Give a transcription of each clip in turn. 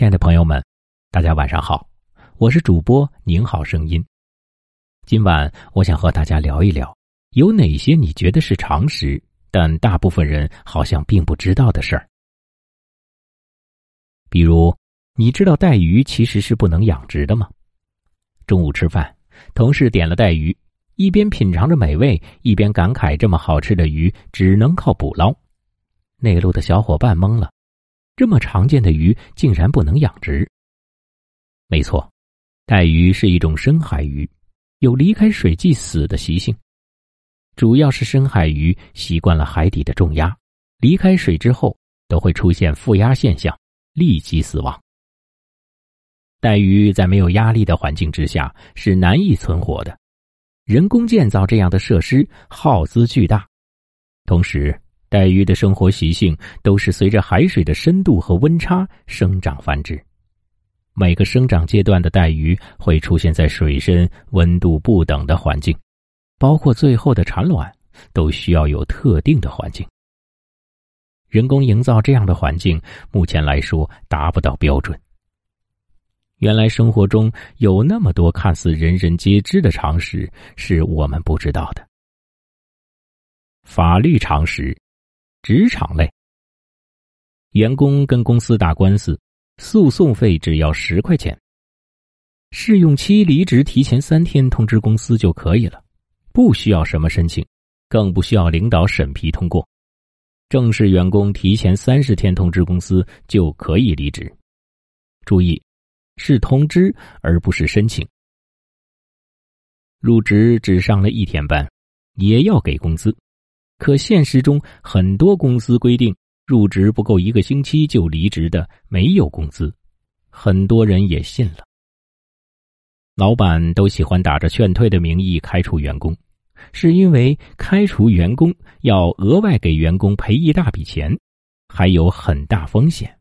亲爱的朋友们，大家晚上好，我是主播宁好声音。今晚我想和大家聊一聊，有哪些你觉得是常识，但大部分人好像并不知道的事儿。比如，你知道带鱼其实是不能养殖的吗？中午吃饭，同事点了带鱼，一边品尝着美味，一边感慨这么好吃的鱼只能靠捕捞。内陆的小伙伴懵了。这么常见的鱼竟然不能养殖？没错，带鱼是一种深海鱼，有离开水即死的习性。主要是深海鱼习惯了海底的重压，离开水之后都会出现负压现象，立即死亡。带鱼在没有压力的环境之下是难以存活的，人工建造这样的设施耗资巨大，同时。带鱼的生活习性都是随着海水的深度和温差生长繁殖。每个生长阶段的带鱼会出现在水深、温度不等的环境，包括最后的产卵，都需要有特定的环境。人工营造这样的环境，目前来说达不到标准。原来生活中有那么多看似人人皆知的常识，是我们不知道的。法律常识。职场类，员工跟公司打官司，诉讼费只要十块钱。试用期离职提前三天通知公司就可以了，不需要什么申请，更不需要领导审批通过。正式员工提前三十天通知公司就可以离职。注意，是通知而不是申请。入职只上了一天班，也要给工资。可现实中，很多公司规定，入职不够一个星期就离职的没有工资，很多人也信了。老板都喜欢打着劝退的名义开除员工，是因为开除员工要额外给员工赔一大笔钱，还有很大风险。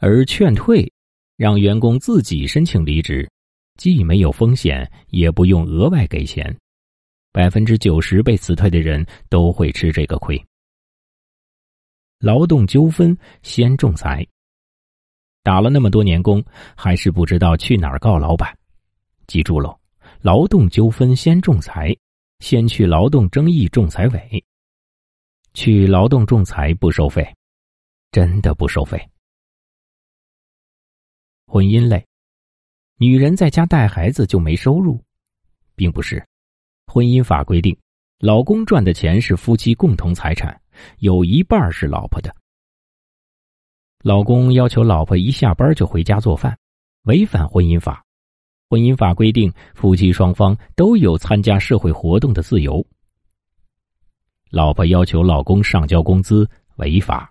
而劝退，让员工自己申请离职，既没有风险，也不用额外给钱。百分之九十被辞退的人都会吃这个亏。劳动纠纷先仲裁，打了那么多年工，还是不知道去哪儿告老板。记住喽，劳动纠纷先仲裁，先去劳动争议仲裁委。去劳动仲裁不收费，真的不收费。婚姻类，女人在家带孩子就没收入，并不是。婚姻法规定，老公赚的钱是夫妻共同财产，有一半是老婆的。老公要求老婆一下班就回家做饭，违反婚姻法。婚姻法规定，夫妻双方都有参加社会活动的自由。老婆要求老公上交工资，违法。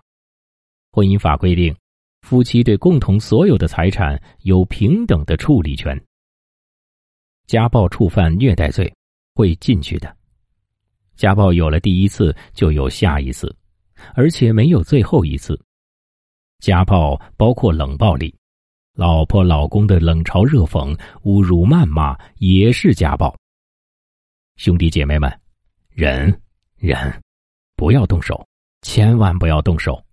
婚姻法规定，夫妻对共同所有的财产有平等的处理权。家暴触犯虐待罪。会进去的。家暴有了第一次，就有下一次，而且没有最后一次。家暴包括冷暴力，老婆老公的冷嘲热讽、侮辱谩骂也是家暴。兄弟姐妹们，忍忍，不要动手，千万不要动手，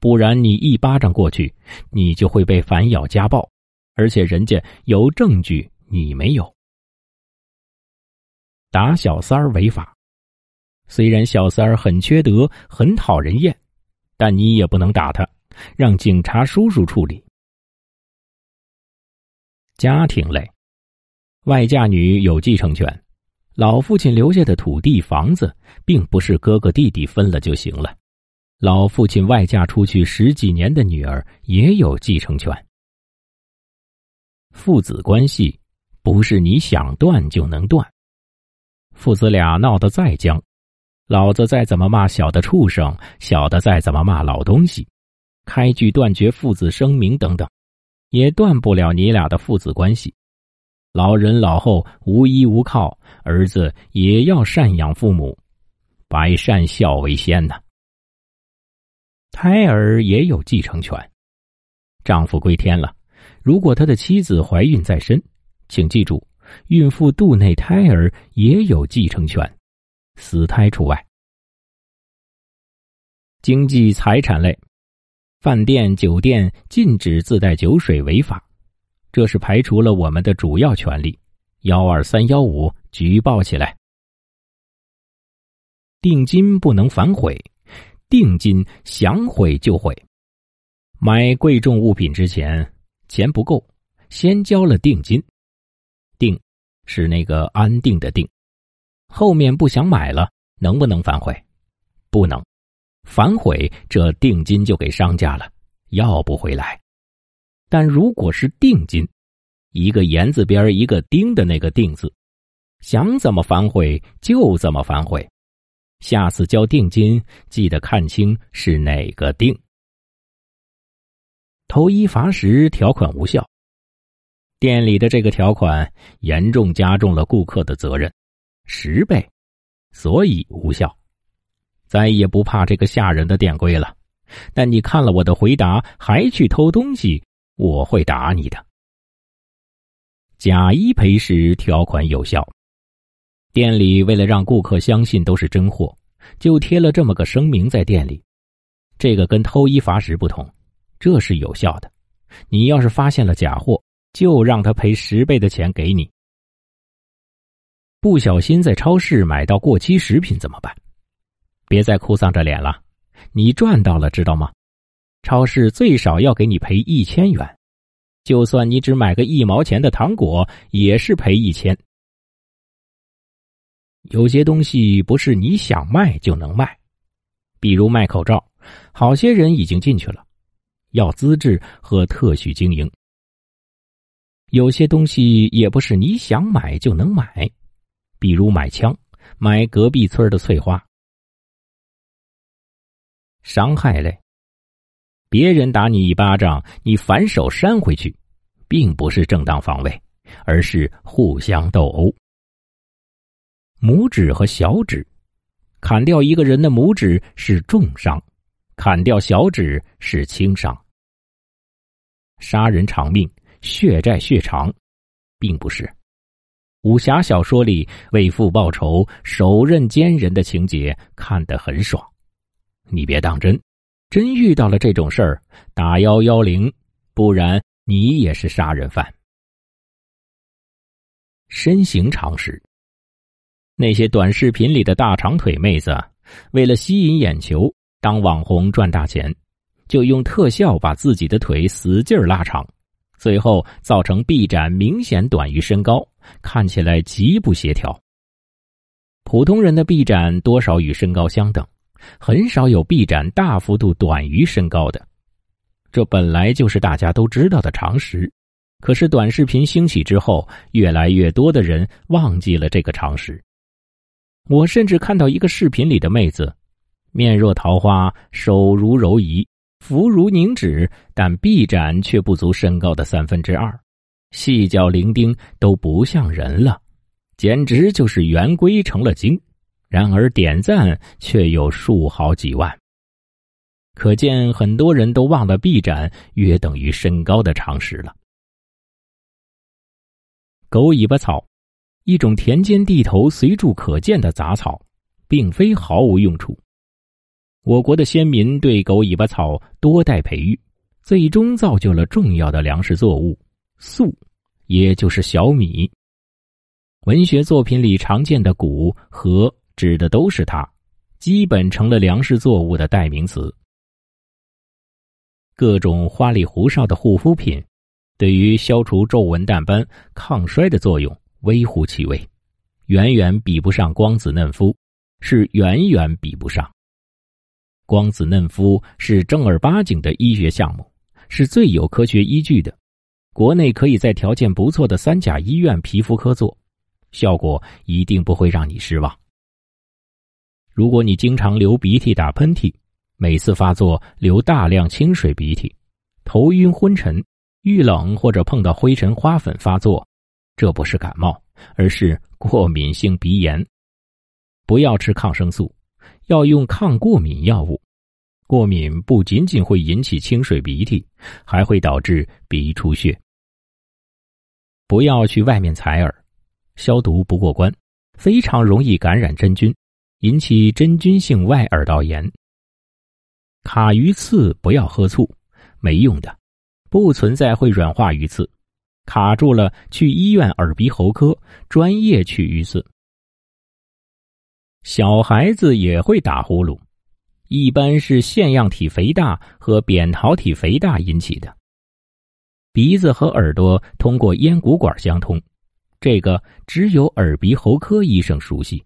不然你一巴掌过去，你就会被反咬家暴，而且人家有证据，你没有。打小三儿违法，虽然小三儿很缺德、很讨人厌，但你也不能打他，让警察叔叔处理。家庭类，外嫁女有继承权，老父亲留下的土地、房子，并不是哥哥弟弟分了就行了，老父亲外嫁出去十几年的女儿也有继承权。父子关系，不是你想断就能断。父子俩闹得再僵，老子再怎么骂小的畜生，小的再怎么骂老东西，开具断绝父子声明等等，也断不了你俩的父子关系。老人老后无依无靠，儿子也要赡养父母，百善孝为先呐。胎儿也有继承权，丈夫归天了，如果他的妻子怀孕在身，请记住。孕妇肚内胎儿也有继承权，死胎除外。经济财产类，饭店、酒店禁止自带酒水违法，这是排除了我们的主要权利。幺二三幺五举报起来。定金不能反悔，定金想毁就毁。买贵重物品之前，钱不够，先交了定金。是那个安定的定，后面不想买了，能不能反悔？不能。反悔，这定金就给商家了，要不回来。但如果是定金，一个言字边一个丁的那个定字，想怎么反悔就怎么反悔。下次交定金，记得看清是哪个定。投一罚十条款无效，店里的这个条款严重加重了顾客的责任，十倍，所以无效。再也不怕这个吓人的店规了，但你看了我的回答还去偷东西，我会打你的。假一赔十条款有效，店里为了让顾客相信都是真货，就贴了这么个声明在店里。这个跟偷一罚十不同，这是有效的。你要是发现了假货，就让他赔十倍的钱给你。不小心在超市买到过期食品怎么办？别再哭丧着脸了，你赚到了，知道吗？超市最少要给你赔一千元，就算你只买个一毛钱的糖果，也是赔一千。有些东西不是你想卖就能卖，比如卖口罩，好些人已经进去了，要资质和特许经营。有些东西也不是你想买就能买，比如买枪，买隔壁村的翠花。伤害类，别人打你一巴掌，你反手扇回去，并不是正当防卫，而是互相斗殴。拇指和小指，砍掉一个人的拇指是重伤，砍掉小指是轻伤。杀人偿命，血债血偿，并不是。武侠小说里为父报仇、手刃奸人的情节看得很爽。你别当真，真遇到了这种事儿，打幺幺零，不然你也是杀人犯。身形常识，那些短视频里的大长腿妹子，为了吸引眼球、当网红赚大钱，就用特效把自己的腿使劲拉长，最后造成臂展明显短于身高，看起来极不协调。普通人的臂展多少与身高相等。很少有臂展大幅度短于身高的，这本来就是大家都知道的常识。可是短视频兴起之后，越来越多的人忘记了这个常识。我甚至看到一个视频里的妹子，面若桃花，手如柔夷，肤如凝脂，但臂展却不足身高的三分之二，细脚伶仃都不像人了，简直就是圆规成了精。然而点赞却有数好几万，可见很多人都忘了臂展约等于身高的常识了。狗尾巴草，一种田间地头随处可见的杂草，并非毫无用处。我国的先民对狗尾巴草多代培育，最终造就了重要的粮食作物粟，也就是小米。文学作品里常见的谷和。指的都是它，基本成了粮食作物的代名词。各种花里胡哨的护肤品，对于消除皱纹、淡斑、抗衰的作用微乎其微，远远比不上光子嫩肤，是远远比不上。光子嫩肤是正儿八经的医学项目，是最有科学依据的。国内可以在条件不错的三甲医院皮肤科做，效果一定不会让你失望。如果你经常流鼻涕、打喷嚏，每次发作流大量清水鼻涕，头晕昏沉，遇冷或者碰到灰尘、花粉发作，这不是感冒，而是过敏性鼻炎。不要吃抗生素，要用抗过敏药物。过敏不仅仅会引起清水鼻涕，还会导致鼻出血。不要去外面采耳，消毒不过关，非常容易感染真菌。引起真菌性外耳道炎。卡鱼刺不要喝醋，没用的，不存在会软化鱼刺。卡住了，去医院耳鼻喉科，专业去鱼刺。小孩子也会打呼噜，一般是腺样体肥大和扁桃体肥大引起的。鼻子和耳朵通过咽鼓管相通，这个只有耳鼻喉科医生熟悉。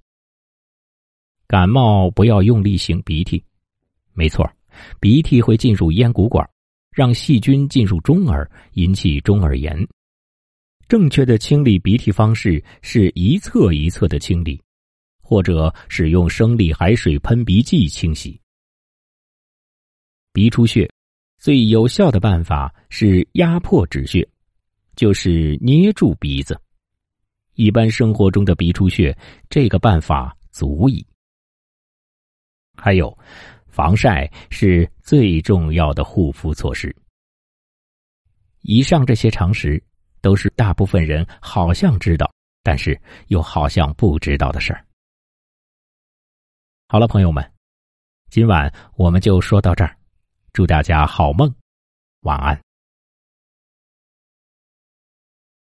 感冒不要用力擤鼻涕，没错，鼻涕会进入咽鼓管，让细菌进入中耳，引起中耳炎。正确的清理鼻涕方式是一侧一侧的清理，或者使用生理海水喷鼻剂清洗。鼻出血最有效的办法是压迫止血，就是捏住鼻子。一般生活中的鼻出血，这个办法足矣。还有，防晒是最重要的护肤措施。以上这些常识。都是大部分人好像知道，但是又好像不知道的事儿。好了，朋友们，今晚我们就说到这儿，祝大家好梦，晚安。